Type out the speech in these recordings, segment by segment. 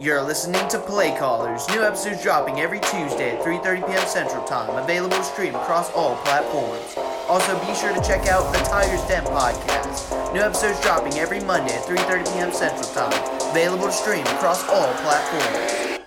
You're listening to Play Callers. New episodes dropping every Tuesday at 3:30 p.m. Central Time. Available to stream across all platforms. Also, be sure to check out the Tigers Den podcast. New episodes dropping every Monday at 3:30 p.m. Central Time. Available to stream across all platforms.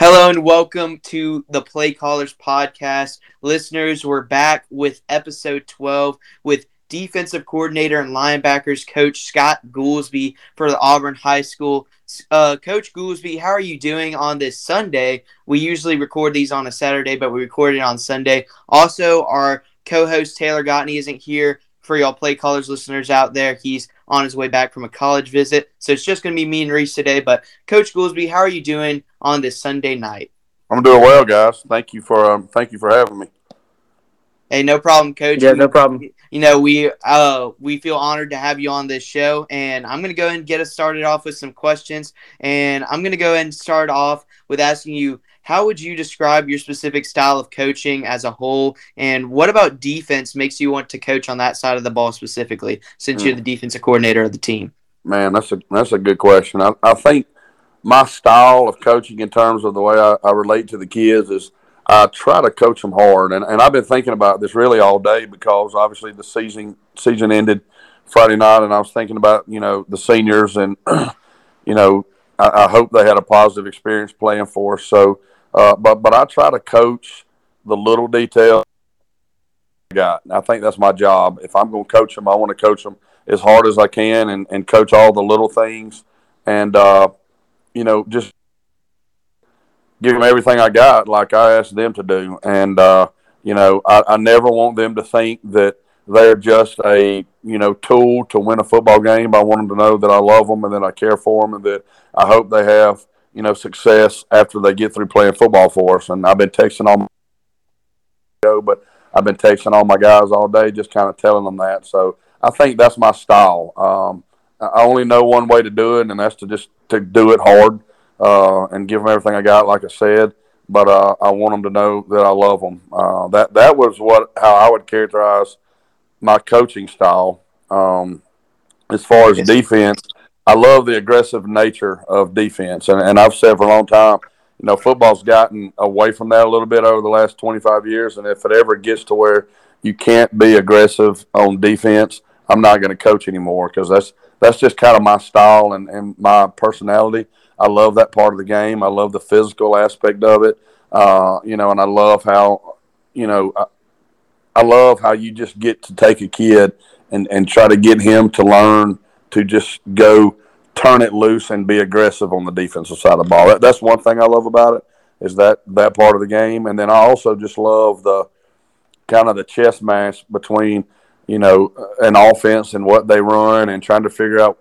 Hello and welcome to the Play Callers podcast. Listeners, we're back with episode 12 with defensive coordinator and linebackers coach Scott Goolsby for the Auburn High School. Uh, coach Goolsby, how are you doing on this Sunday? We usually record these on a Saturday, but we recorded on Sunday. Also, our co-host Taylor Gottney isn't here for y'all Play Callers listeners out there. He's on his way back from a college visit, so it's just going to be me and Reese today. But Coach Goolsby, how are you doing on this Sunday night? I'm doing well, guys. Thank you for um, thank you for having me. Hey, no problem, Coach. Yeah, no problem. You know, we uh we feel honored to have you on this show, and I'm gonna go ahead and get us started off with some questions. And I'm gonna go ahead and start off with asking you, how would you describe your specific style of coaching as a whole, and what about defense makes you want to coach on that side of the ball specifically, since you're the defensive coordinator of the team? Man, that's a that's a good question. I, I think my style of coaching, in terms of the way I, I relate to the kids, is I try to coach them hard, and, and I've been thinking about this really all day because obviously the season season ended Friday night, and I was thinking about you know the seniors, and you know I, I hope they had a positive experience playing for us. So, uh, but but I try to coach the little detail. I got. I think that's my job. If I'm going to coach them, I want to coach them as hard as I can, and, and coach all the little things, and uh, you know just give them everything I got, like I asked them to do. And uh, you know, I, I never want them to think that they're just a you know tool to win a football game. I want them to know that I love them and that I care for them, and that I hope they have you know success after they get through playing football for us. And I've been texting all my but I've been texting all my guys all day, just kind of telling them that. So I think that's my style. Um, I only know one way to do it, and that's to just to do it hard uh, and give them everything I got, like I said. But uh, I want them to know that I love them. Uh, that that was what how I would characterize my coaching style. Um, as far as defense, I love the aggressive nature of defense, and, and I've said for a long time, you know, football's gotten away from that a little bit over the last 25 years, and if it ever gets to where you can't be aggressive on defense, I'm not going to coach anymore because that's that's just kind of my style and, and my personality. I love that part of the game. I love the physical aspect of it. Uh, you know, and I love how, you know, I, I love how you just get to take a kid and, and try to get him to learn to just go turn it loose and be aggressive on the defensive side of the ball. That, that's one thing I love about it is that that part of the game. And then I also just love the kind of the chess match between, you know, an offense and what they run and trying to figure out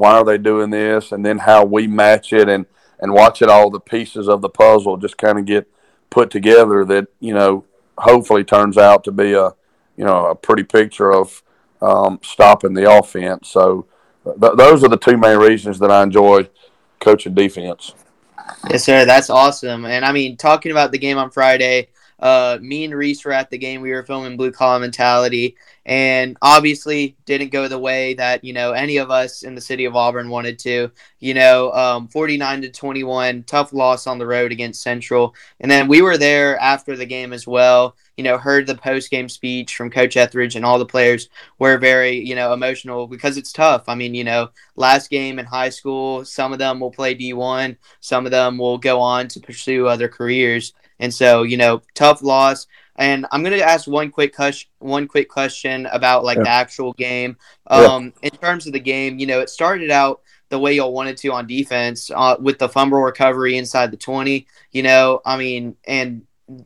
why are they doing this, and then how we match it and and watch it all the pieces of the puzzle just kind of get put together that you know hopefully turns out to be a you know a pretty picture of um, stopping the offense. So th- those are the two main reasons that I enjoy coaching defense. Yes, sir. That's awesome. And I mean, talking about the game on Friday, uh, me and Reese were at the game. We were filming Blue Collar Mentality, and obviously didn't go the way that you know any of us in the city of Auburn wanted to. You know, um, 49 to 21, tough loss on the road against Central, and then we were there after the game as well. You know, heard the post game speech from Coach Etheredge, and all the players were very you know emotional because it's tough. I mean, you know, last game in high school, some of them will play D1, some of them will go on to pursue other careers. And so, you know, tough loss. And I'm going to ask one quick question, one quick question about like yeah. the actual game. Um, yeah. In terms of the game, you know, it started out the way y'all wanted to on defense uh, with the fumble recovery inside the 20. You know, I mean, and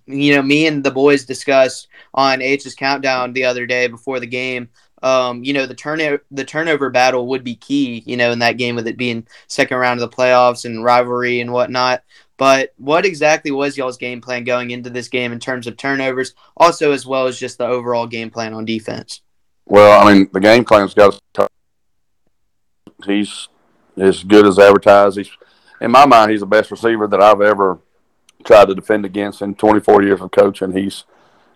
you know, me and the boys discussed on H's countdown the other day before the game. Um, you know, the turnover the turnover battle would be key. You know, in that game with it being second round of the playoffs and rivalry and whatnot. But what exactly was y'all's game plan going into this game in terms of turnovers, also as well as just the overall game plan on defense? Well, I mean, the game plan's got. To, He's as good as advertised. He's, in my mind, he's the best receiver that I've ever tried to defend against in 24 years of coaching. He's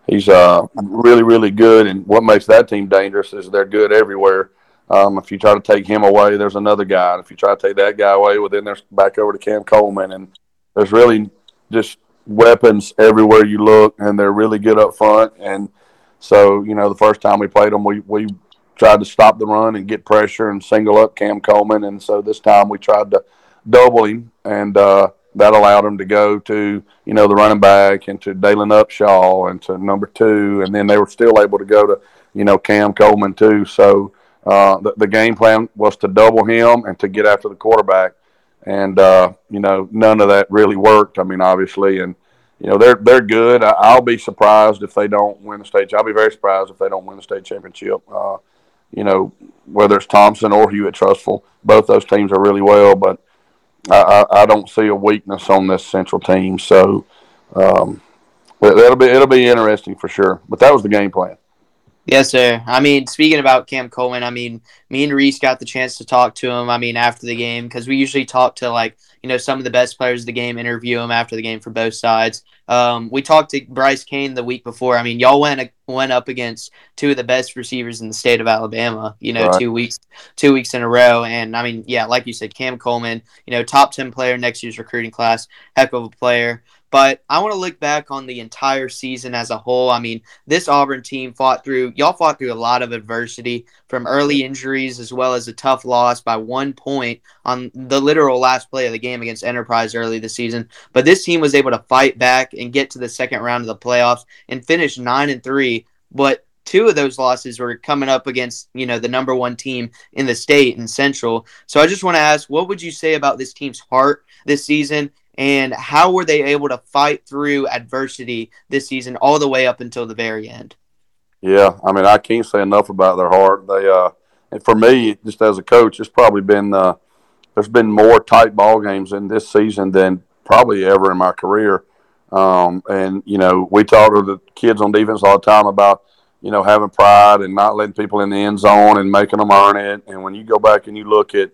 he's uh, really, really good. And what makes that team dangerous is they're good everywhere. Um, if you try to take him away, there's another guy. And if you try to take that guy away, well, then there's back over to Cam Coleman. And there's really just weapons everywhere you look, and they're really good up front. And so, you know, the first time we played them, we, we tried to stop the run and get pressure and single up Cam Coleman. And so this time we tried to double him, and uh, that allowed him to go to, you know, the running back and to Dalen Upshaw and to number two. And then they were still able to go to, you know, Cam Coleman too. So, uh, the, the, game plan was to double him and to get after the quarterback. And, uh, you know, none of that really worked. I mean, obviously. And, you know, they're, they're good. I, will be surprised if they don't win the state. I'll be very surprised if they don't win the state championship. Uh, you know, whether it's Thompson or Hewitt-Trussville, both those teams are really well. But I, I, I don't see a weakness on this central team. So, um, it'll be it'll be interesting for sure. But that was the game plan. Yes, sir. I mean, speaking about Cam Coleman, I mean, me and Reese got the chance to talk to him. I mean, after the game, because we usually talk to like you know some of the best players of the game, interview them after the game for both sides. Um, we talked to Bryce Kane the week before. I mean, y'all went went up against two of the best receivers in the state of Alabama. You know, right. two weeks two weeks in a row, and I mean, yeah, like you said, Cam Coleman, you know, top ten player next year's recruiting class, heck of a player. But I want to look back on the entire season as a whole. I mean, this Auburn team fought through, y'all fought through a lot of adversity from early injuries as well as a tough loss by one point on the literal last play of the game against Enterprise early this season. But this team was able to fight back and get to the second round of the playoffs and finish 9 and 3. But two of those losses were coming up against you know the number one team in the state and central so i just want to ask what would you say about this team's heart this season and how were they able to fight through adversity this season all the way up until the very end? Yeah, I mean, I can't say enough about their heart. They, uh, and for me, just as a coach, it's probably been uh, there's been more tight ball games in this season than probably ever in my career. Um, and you know, we talk to the kids on defense all the time about you know having pride and not letting people in the end zone and making them earn it. And when you go back and you look at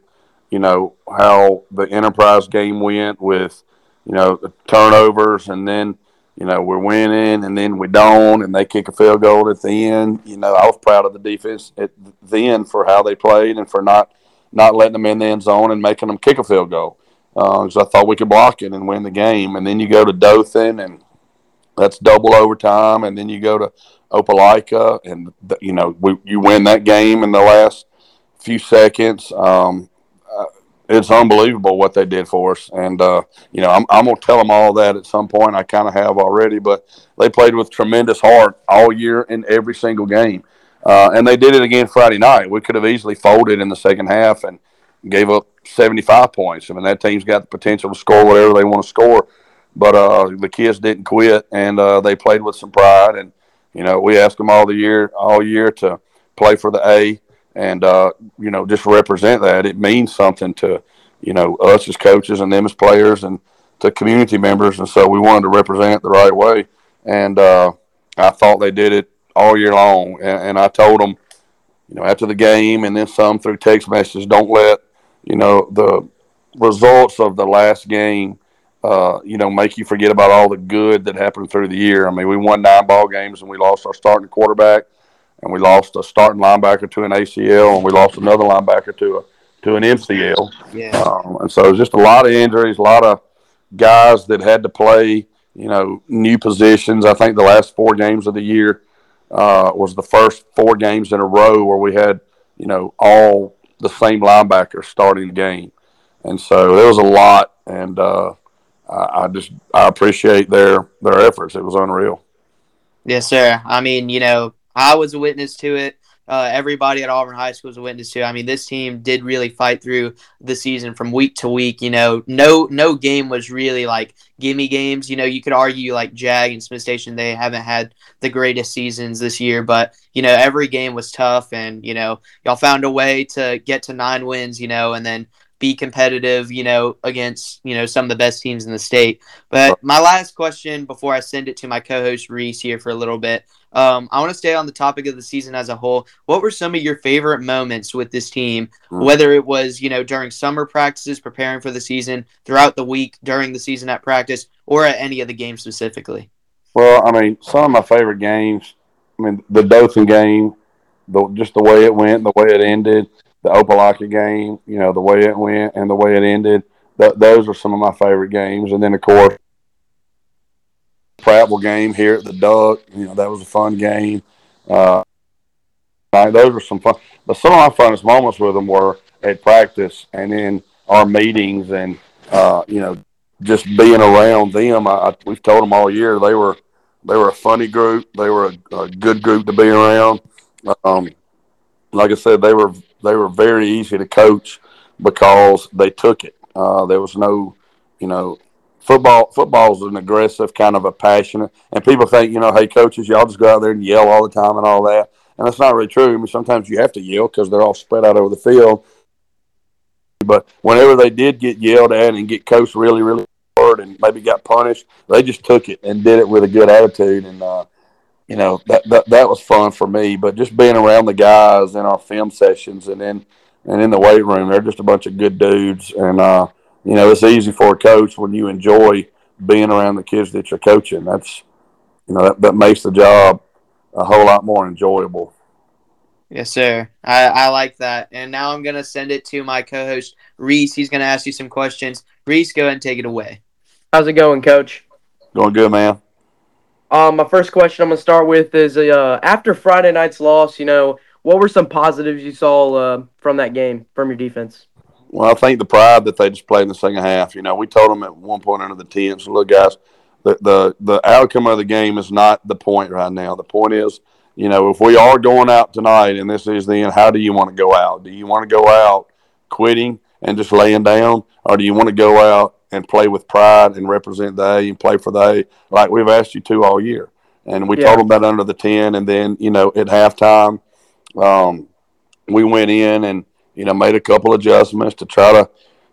you know how the enterprise game went with you know, the turnovers, and then you know we're winning, and then we don't, and they kick a field goal at the end. You know, I was proud of the defense at the end for how they played and for not not letting them in the end zone and making them kick a field goal because uh, I thought we could block it and win the game. And then you go to Dothan, and that's double overtime, and then you go to Opelika, and you know we, you win that game in the last few seconds. Um, it's unbelievable what they did for us. And, uh, you know, I'm, I'm going to tell them all that at some point. I kind of have already, but they played with tremendous heart all year in every single game. Uh, and they did it again Friday night. We could have easily folded in the second half and gave up 75 points. I mean, that team's got the potential to score whatever they want to score. But uh, the kids didn't quit, and uh, they played with some pride. And, you know, we asked them all the year, all year to play for the A and uh, you know just represent that. It means something to you know us as coaches and them as players and to community members, and so we wanted to represent it the right way. And uh, I thought they did it all year long. And, and, I told them, you know, after the game, and then some through text messages, don't let you know the results of the last game. Uh, you know, make you forget about all the good that happened through the year. I mean, we won nine ball games and we lost our starting quarterback and we lost a starting linebacker to an ACL, and we lost another linebacker to a to an MCL. Yeah. Um, and so it was just a lot of injuries, a lot of guys that had to play, you know, new positions. I think the last four games of the year uh, was the first four games in a row where we had, you know, all the same linebackers starting the game, and so there was a lot. And uh, I, I just I appreciate their their efforts. It was unreal. Yes, sir. I mean, you know, I was a witness to it. Uh, everybody at Auburn High School was a witness to. I mean, this team did really fight through the season from week to week. You know, no no game was really like gimme games. You know, you could argue like Jag and Smith Station they haven't had the greatest seasons this year, but you know every game was tough, and you know y'all found a way to get to nine wins. You know, and then be competitive, you know, against, you know, some of the best teams in the state. But my last question before I send it to my co-host Reese here for a little bit, um, I want to stay on the topic of the season as a whole. What were some of your favorite moments with this team, mm. whether it was, you know, during summer practices, preparing for the season, throughout the week, during the season at practice, or at any of the games specifically? Well, I mean, some of my favorite games. I mean, the Dothan game, the just the way it went, the way it ended. The Opelika game, you know, the way it went and the way it ended. Th- those are some of my favorite games. And then, of course, Prattville game here at the Duck. You know, that was a fun game. Uh, those were some fun. But some of my funnest moments with them were at practice and in our meetings and, uh, you know, just being around them. I, I, we've told them all year they were they were a funny group. They were a, a good group to be around. Um, like I said, they were they were very easy to coach because they took it. Uh, there was no, you know, football. Football is an aggressive kind of a passionate, and people think, you know, hey coaches, y'all just go out there and yell all the time and all that, and that's not really true. I mean, sometimes you have to yell because they're all spread out over the field. But whenever they did get yelled at and get coached really, really hard and maybe got punished, they just took it and did it with a good attitude. And uh, you know that, that that was fun for me. But just being around the guys in our film sessions and then and in the weight room, they're just a bunch of good dudes. And uh, you know, it's easy for a coach when you enjoy being around the kids that you're coaching. That's you know that, that makes the job a whole lot more enjoyable. Yes, sir. I, I like that. And now I'm going to send it to my co host, Reese. He's going to ask you some questions. Reese, go ahead and take it away. How's it going, coach? Going good, man. Um, my first question I'm gonna start with is uh, after Friday night's loss, you know, what were some positives you saw uh, from that game from your defense? Well, I think the pride that they just played in the second half. You know, we told them at one point under the tent, so look, guys, the, the the outcome of the game is not the point right now. The point is, you know, if we are going out tonight and this is the end, how do you want to go out? Do you want to go out quitting and just laying down, or do you want to go out and play with pride and represent the A and play for the A like we've asked you to all year. And we yeah. told them that under the 10. And then, you know, at halftime, um, we went in and, you know, made a couple adjustments to try to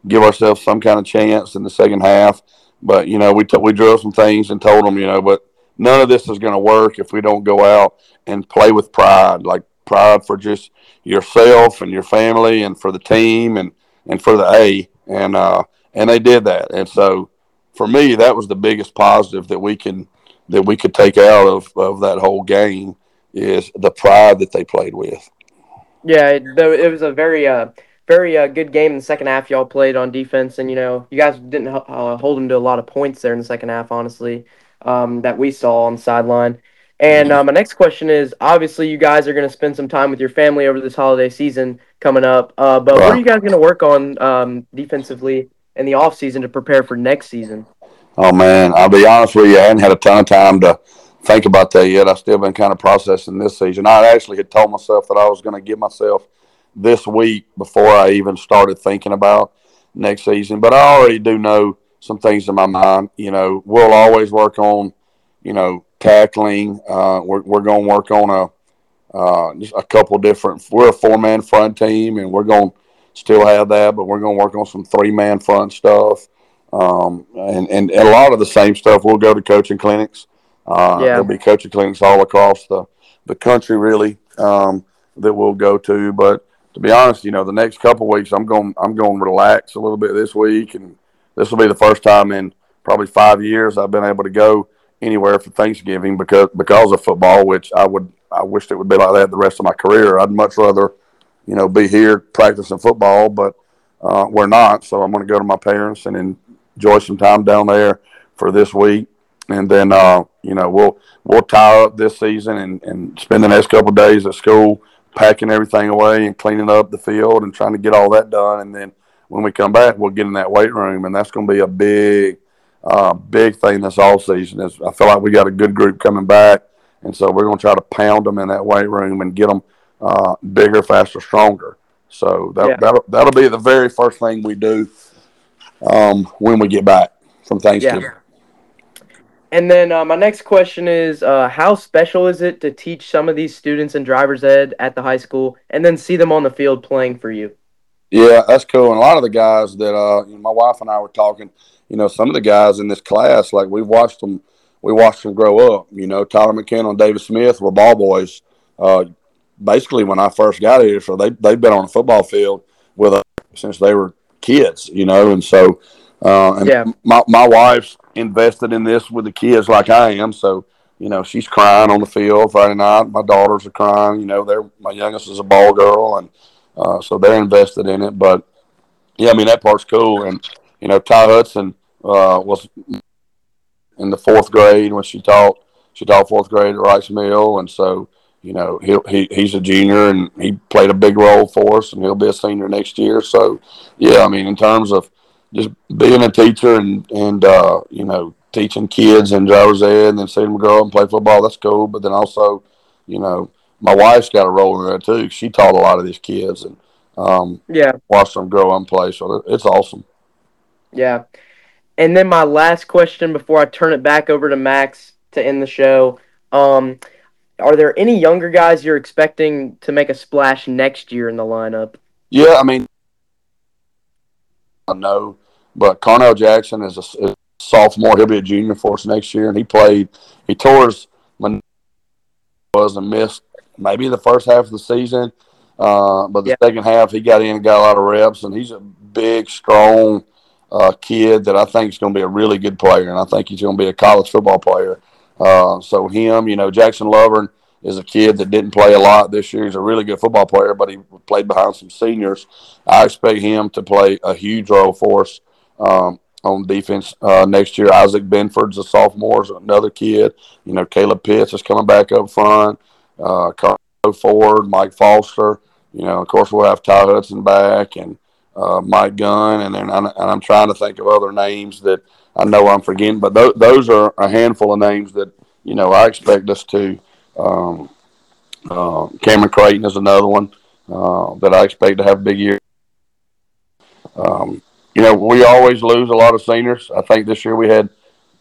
give ourselves some kind of chance in the second half. But, you know, we, t- we drew some things and told them, you know, but none of this is going to work if we don't go out and play with pride, like pride for just yourself and your family and for the team and, and for the A. And, uh, and they did that. And so, for me, that was the biggest positive that we can that we could take out of, of that whole game is the pride that they played with. Yeah, it, it was a very uh, very uh, good game in the second half. Y'all played on defense, and you know you guys didn't uh, hold them to a lot of points there in the second half. Honestly, um, that we saw on the sideline. And uh, my next question is: Obviously, you guys are going to spend some time with your family over this holiday season coming up. Uh, but what are you guys going to work on um, defensively in the off season to prepare for next season? Oh man, I'll be honest with you, I hadn't had a ton of time to think about that yet. I've still been kind of processing this season. I actually had told myself that I was going to give myself this week before I even started thinking about next season. But I already do know some things in my mind. You know, we'll always work on, you know, tackling. Uh, we're we're going to work on a uh, just a couple different. We're a four man front team, and we're going still have that, but we're going to work on some three man front stuff. Um, and, and, and, a lot of the same stuff. We'll go to coaching clinics. Uh, yeah. There'll be coaching clinics all across the, the country, really, um, that we'll go to. But to be honest, you know, the next couple weeks, I'm going, I'm going to relax a little bit this week. And this will be the first time in probably five years I've been able to go anywhere for Thanksgiving because, because of football, which I would, I wished it would be like that the rest of my career. I'd much rather you know, be here practicing football, but uh, we're not. So I'm going to go to my parents and enjoy some time down there for this week, and then uh, you know we'll we'll tie up this season and, and spend the next couple days at school packing everything away and cleaning up the field and trying to get all that done, and then when we come back, we'll get in that weight room, and that's going to be a big, uh, big thing this all season. Is I feel like we got a good group coming back, and so we're going to try to pound them in that weight room and get them uh, bigger, faster, stronger. So that, yeah. that'll, that'll be the very first thing we do um, when we get back from Thanksgiving. Yeah. And then uh, my next question is uh, how special is it to teach some of these students in driver's ed at the high school and then see them on the field playing for you? Yeah, that's cool. And a lot of the guys that uh, my wife and I were talking, you know, some of the guys in this class, like we've watched them, we watched them grow up. You know, Tyler McKenna and David Smith were ball boys. Uh, basically when I first got here. So they they've been on a football field with us since they were kids, you know. And so, uh, and yeah. my my wife's invested in this with the kids like I am. So you know, she's crying on the field Friday night. My daughters are crying. You know, they're my youngest is a ball girl, and uh, so they're invested in it. But yeah, I mean that part's cool. And you know, Ty Hudson uh, was in the fourth grade when she taught. She taught fourth grade at Rice Mill, and so you know he he he's a junior and he played a big role for us, and he'll be a senior next year. So yeah, I mean in terms of just being a teacher and and uh, you know teaching kids in driver's ed and then seeing them grow up and play football. That's cool. But then also, you know, my wife's got a role in there too. She taught a lot of these kids and um, yeah, watched them grow and play. So it's awesome. Yeah. And then my last question before I turn it back over to Max to end the show. Um, are there any younger guys you're expecting to make a splash next year in the lineup? Yeah, I mean, I know, but Carnell Jackson is a, is sophomore. He'll be a junior for us next year, and he played. He tore his was and missed maybe the first half of the season, uh, but the yeah. second half he got in and got a lot of reps, and he's a big, strong uh, kid that I think is going to be a really good player, and I think he's going to be a college football player. Uh, so him, you know, Jackson Lovern is a kid that didn't play a lot this year. He's a really good football player, but he played behind some seniors. I expect him to play a huge role for us. Um, on defense uh, next year. Isaac Benford's a sophomore, is another kid. You know, Caleb Pitts is coming back up front. Uh, Carlo Ford, Mike Foster. You know, of course, we'll have Ty Hudson back and uh, Mike Gunn, and then I'm, and I'm trying to think of other names that I know I'm forgetting, but th- those are a handful of names that you know I expect us to. Um, uh, Cameron Creighton is another one uh, that I expect to have a big year. Um, you know, we always lose a lot of seniors. I think this year we had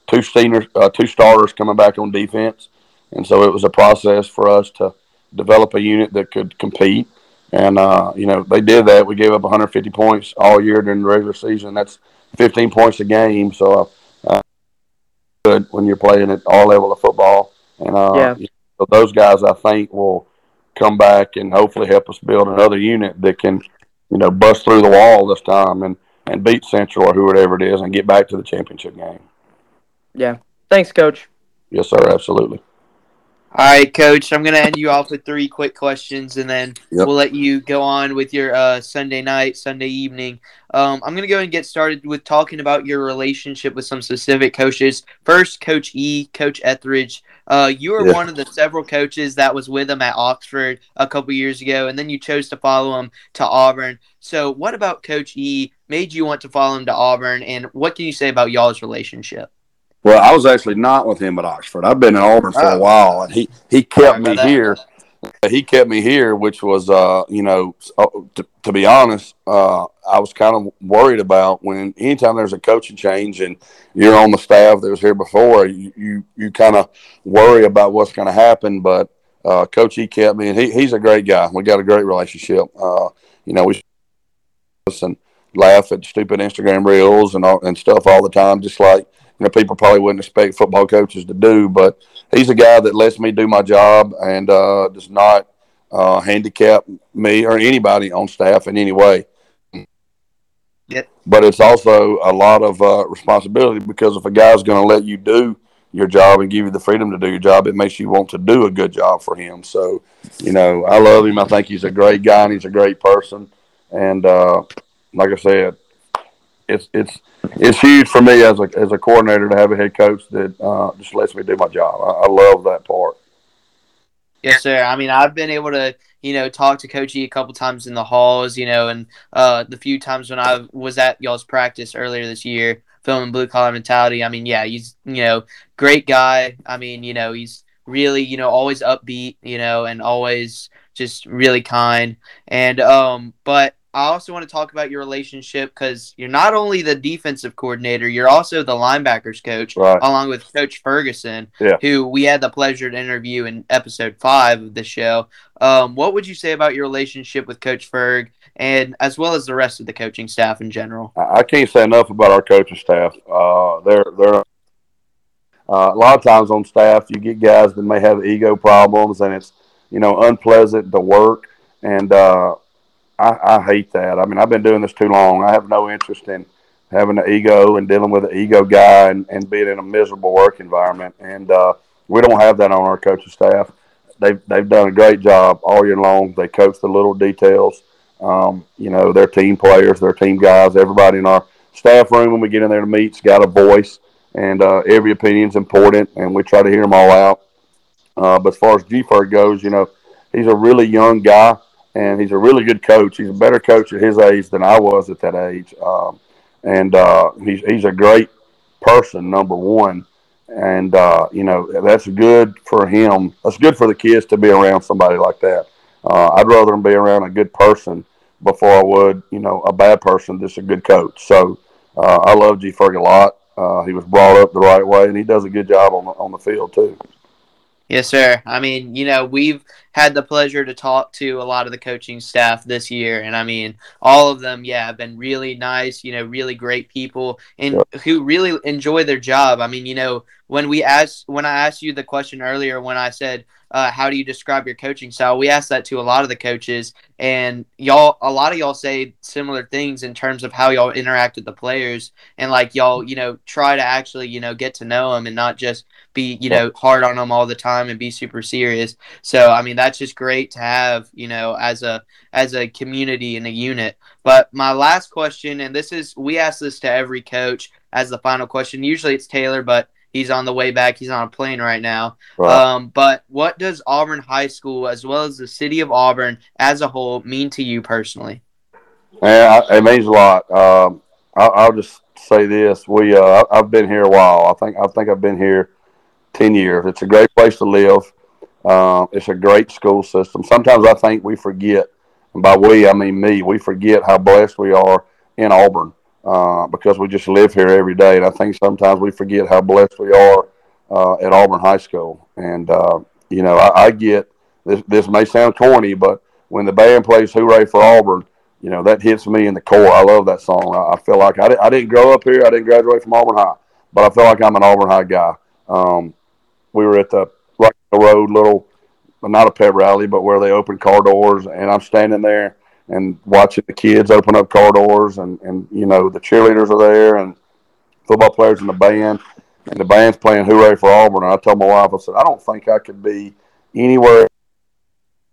two seniors, uh, two starters coming back on defense, and so it was a process for us to develop a unit that could compete. And uh, you know, they did that. We gave up 150 points all year during the regular season. That's 15 points a game. So uh, good when you're playing at all level of football. And uh, yeah. so those guys, I think, will come back and hopefully help us build another unit that can, you know, bust through the wall this time. And and beat Central or whoever it is and get back to the championship game. Yeah. Thanks, Coach. Yes, sir. Absolutely. All right, Coach. I'm going to end you off with three quick questions, and then yep. we'll let you go on with your uh, Sunday night, Sunday evening. Um, I'm going to go and get started with talking about your relationship with some specific coaches. First, Coach E, Coach Etheredge. Uh, you were yeah. one of the several coaches that was with him at Oxford a couple years ago, and then you chose to follow him to Auburn. So, what about Coach E made you want to follow him to Auburn, and what can you say about y'all's relationship? Well, I was actually not with him at Oxford. I've been in Auburn for a while, and he he kept me here. He kept me here, which was, uh, you know, uh, to, to be honest, uh, I was kind of worried about when anytime there's a coaching change and you're on the staff that was here before, you you, you kind of worry about what's going to happen. But uh, Coach he kept me, and he, he's a great guy. We got a great relationship. Uh, you know, we and laugh at stupid Instagram reels and all, and stuff all the time, just like you know people probably wouldn't expect football coaches to do. But he's a guy that lets me do my job and uh, does not uh, handicap me or anybody on staff in any way. Yep. But it's also a lot of uh, responsibility because if a guy's going to let you do your job and give you the freedom to do your job, it makes you want to do a good job for him. So, you know, I love him. I think he's a great guy and he's a great person. And uh, like I said, it's it's it's huge for me as a as a coordinator to have a head coach that uh, just lets me do my job. I, I, love that part. Yes, sir. I mean, I've been able to you know talk to Coach E a couple times in the halls, you know, and uh, the few times when I was at y'all's practice earlier this year, filming Blue Collar Mentality. I mean, yeah, he's you know great guy. I mean, you know, he's really you know always upbeat, you know, and always just really kind. And um, but I also want to talk about your relationship because you're not only the defensive coordinator, you're also the linebackers coach, right. along with Coach Ferguson, yeah. who we had the pleasure to interview in episode five of the show. Um, what would you say about your relationship with Coach Ferg, and as well as the rest of the coaching staff in general? I can't say enough about our coaching staff. Uh, they're they're uh, a lot of times on staff, you get guys that may have ego problems, and it's you know unpleasant to work and. Uh, I, I hate that. I mean, I've been doing this too long. I have no interest in having an ego and dealing with an ego guy and, and being in a miserable work environment. And uh, we don't have that on our coaching staff. They've they've done a great job all year long. They coach the little details. Um, you know, their team players, their team guys, everybody in our staff room when we get in there to meet's got a voice, and uh, every opinion's important, and we try to hear them all out. Uh, but as far as G goes, you know, he's a really young guy, and he's a really good coach. He's a better coach at his age than I was at that age, um, and uh, he's he's a great person, number one, and uh, you know that's good for him. That's good for the kids to be around somebody like that. Uh, I'd rather them be around a good person before I would, you know, a bad person just a good coach. So uh, I love G Ferg a lot. Uh, he was brought up the right way, and he does a good job on the, on the field too. Yes, sir. I mean, you know, we've had the pleasure to talk to a lot of the coaching staff this year, and I mean, all of them, yeah, have been really nice. You know, really great people, and who really enjoy their job. I mean, you know, when we asked when I asked you the question earlier, when I said uh, how do you describe your coaching style? We asked that to a lot of the coaches, and y'all, a lot of y'all say similar things in terms of how y'all interact with the players, and like y'all, you know, try to actually, you know, get to know them and not just be, you know, hard on them all the time and be super serious. So, I mean, that's just great to have, you know, as a as a community and a unit. But my last question, and this is we ask this to every coach as the final question. Usually it's Taylor, but He's on the way back. He's on a plane right now. Um, but what does Auburn High School, as well as the city of Auburn as a whole, mean to you personally? Yeah, it means a lot. Um, I, will just say this: we uh, I've been here a while. I think I think I've been here ten years. It's a great place to live. Uh, it's a great school system. Sometimes I think we forget, and by we I mean me. We forget how blessed we are in Auburn uh, because we just live here every day. And I think sometimes we forget how blessed we are uh, at Auburn High School. And, uh, you know, I, I, get this, this may sound corny, but when the band plays Hooray for Auburn, you know, that hits me in the core. I love that song. I, I feel like I, I didn't grow up here, I didn't graduate from Auburn High, but I feel like I'm an Auburn High guy. Um, we were at the right the road little, not a pep rally, but where they open car doors, and I'm standing there and watching the kids open up car doors and, and you know the cheerleaders are there and football players in the band. And the band's playing hooray for auburn. And i told my wife i said i don't think i could be anywhere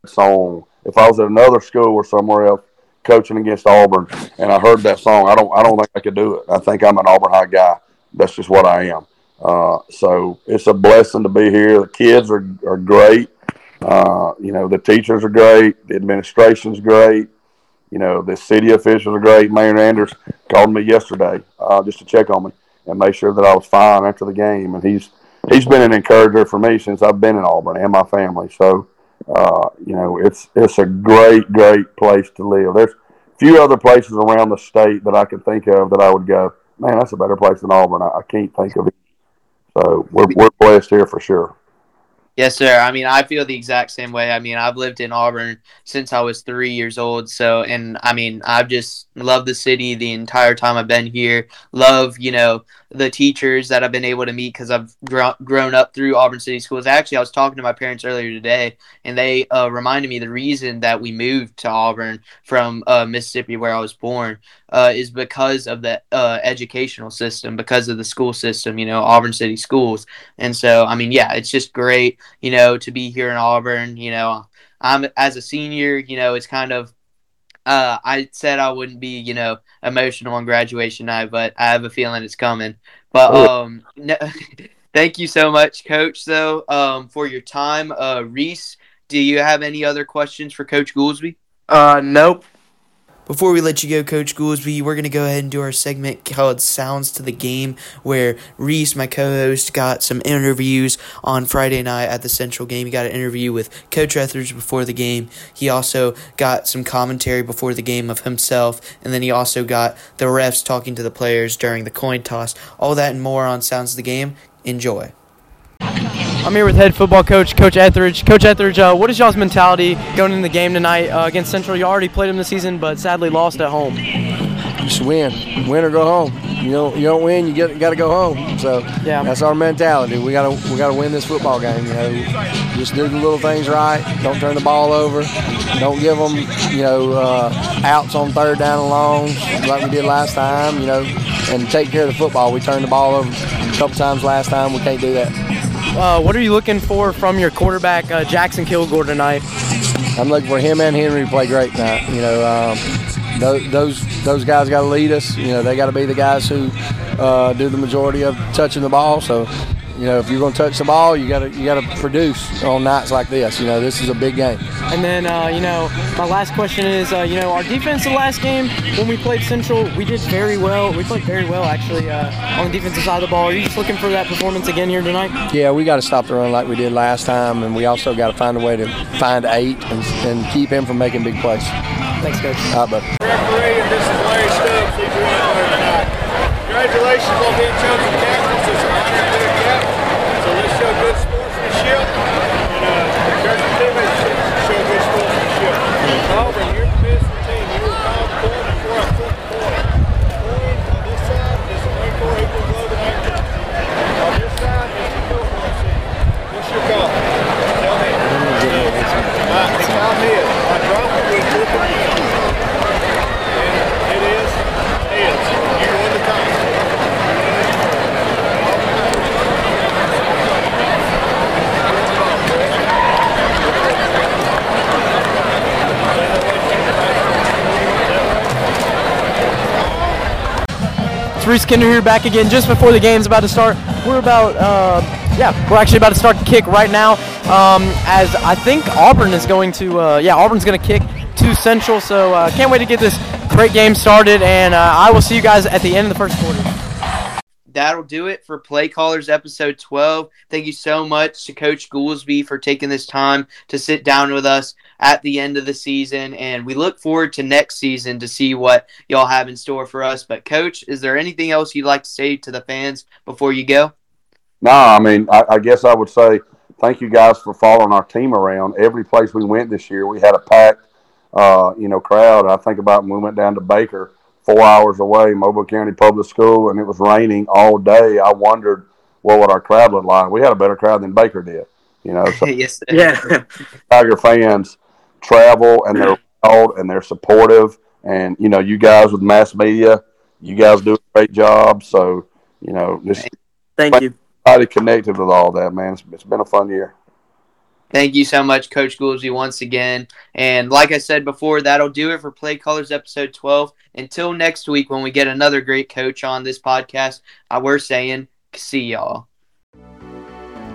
song. If i was at another school or somewhere else coaching against auburn and i heard that song i don't i don't think i could do it. I think i'm an auburn high guy. That's just what i am uh, so it's a blessing to be here the kids are, are great uh, you know the teachers are great the administration's great you know, the city officials are great. Mayor Anders called me yesterday uh, just to check on me and make sure that I was fine after the game. And he's he's been an encourager for me since I've been in Auburn and my family. So, uh, you know, it's it's a great, great place to live. There's few other places around the state that I could think of that I would go, man, that's a better place than Auburn. I, I can't think of it. So we're, we're blessed here for sure. Yes, sir. I mean, I feel the exact same way. I mean, I've lived in Auburn since I was three years old. So, and I mean, I've just loved the city the entire time I've been here. Love, you know, the teachers that I've been able to meet because I've gr- grown up through Auburn City Schools. Actually, I was talking to my parents earlier today, and they uh, reminded me the reason that we moved to Auburn from uh, Mississippi, where I was born, uh, is because of the uh, educational system, because of the school system, you know, Auburn City Schools. And so, I mean, yeah, it's just great, you know, to be here in Auburn. You know, I'm as a senior, you know, it's kind of uh, I said I wouldn't be, you know, emotional on graduation night, but I have a feeling it's coming. But um, no, thank you so much, Coach. Though, um, for your time, uh, Reese. Do you have any other questions for Coach Goolsby? Uh, nope. Before we let you go, Coach Goolsby, we're going to go ahead and do our segment called Sounds to the Game, where Reese, my co host, got some interviews on Friday night at the Central game. He got an interview with Coach Etheredge before the game. He also got some commentary before the game of himself, and then he also got the refs talking to the players during the coin toss. All that and more on Sounds of the Game. Enjoy. I'm here with head football coach, Coach Etheredge. Coach Etheredge, uh, what is y'all's mentality going into the game tonight uh, against Central? You already played them this season, but sadly lost at home. Just win, win or go home. You don't, you don't win, you get got to go home. So yeah. that's our mentality. We gotta we gotta win this football game. You know, just do the little things right. Don't turn the ball over. Don't give them you know uh, outs on third down and long like we did last time. You know, and take care of the football. We turned the ball over a couple times last time. We can't do that. Uh, what are you looking for from your quarterback, uh, Jackson Kilgore, tonight? I'm looking for him and Henry to play great tonight. You know, um, those those guys got to lead us. You know, they got to be the guys who uh, do the majority of touching the ball. So you know, if you're going to touch the ball, you got to you got to produce on nights like this. You know, this is a big game. And then, uh, you know, my last question is, uh, you know, our defense the last game when we played Central, we did very well. We played very well actually uh, on the defensive side of the ball. Are you just looking for that performance again here tonight? Yeah, we got to stop the run like we did last time, and we also got to find a way to find eight and, and keep him from making big plays. Thanks, coach. All right, buddy. Referee, this is Larry Stubbs. He's winning tonight. Congratulations on being chosen captain. It's an honor to be a captain. So let's show good sportsmanship. And uh, encourage the teammates to show good sportsmanship. Auburn, you're the best team. You were called point before I put the point. Point on this side is the Marine Corps Eagle Globe and Anchor. On this side is the Phenix City. What's your call? Tell me. All right, the count is. I drop it, we flip it again. And it is heads. You win the toss. It's Reese Kinder here back again just before the game's about to start. We're about, uh, yeah, we're actually about to start the kick right now. Um, as I think Auburn is going to, uh, yeah, Auburn's going to kick to Central. So uh, can't wait to get this great game started. And uh, I will see you guys at the end of the first quarter. That'll do it for Play Callers episode 12. Thank you so much to Coach Goolsby for taking this time to sit down with us at the end of the season. And we look forward to next season to see what y'all have in store for us. But, Coach, is there anything else you'd like to say to the fans before you go? No, I mean, I, I guess I would say thank you guys for following our team around. Every place we went this year, we had a packed, uh, you know, crowd. I think about when we went down to Baker, four hours away, Mobile County Public School, and it was raining all day. I wondered what would our crowd look like. We had a better crowd than Baker did, you know. So yes. Yeah. Tiger fans travel and they're loud and they're supportive. And you know, you guys with mass media, you guys do a great job. So you know, just Thank you. highly connected with all that, man. It's, it's been a fun year. Thank you so much, Coach Goolsby, once again. And like I said before, that'll do it for Play Callers episode 12. Until next week, when we get another great coach on this podcast, we're saying, see y'all.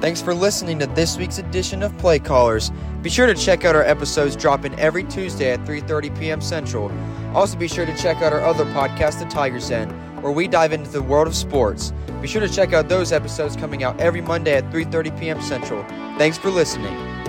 Thanks for listening to this week's edition of Play Callers. Be sure to check out our episodes dropping every Tuesday at 3:30 p.m. Central. Also be sure to check out our other podcast, The Tiger's Den, where we dive into the world of sports. Be sure to check out those episodes coming out every Monday at 3:30 p.m. Central. Thanks for listening.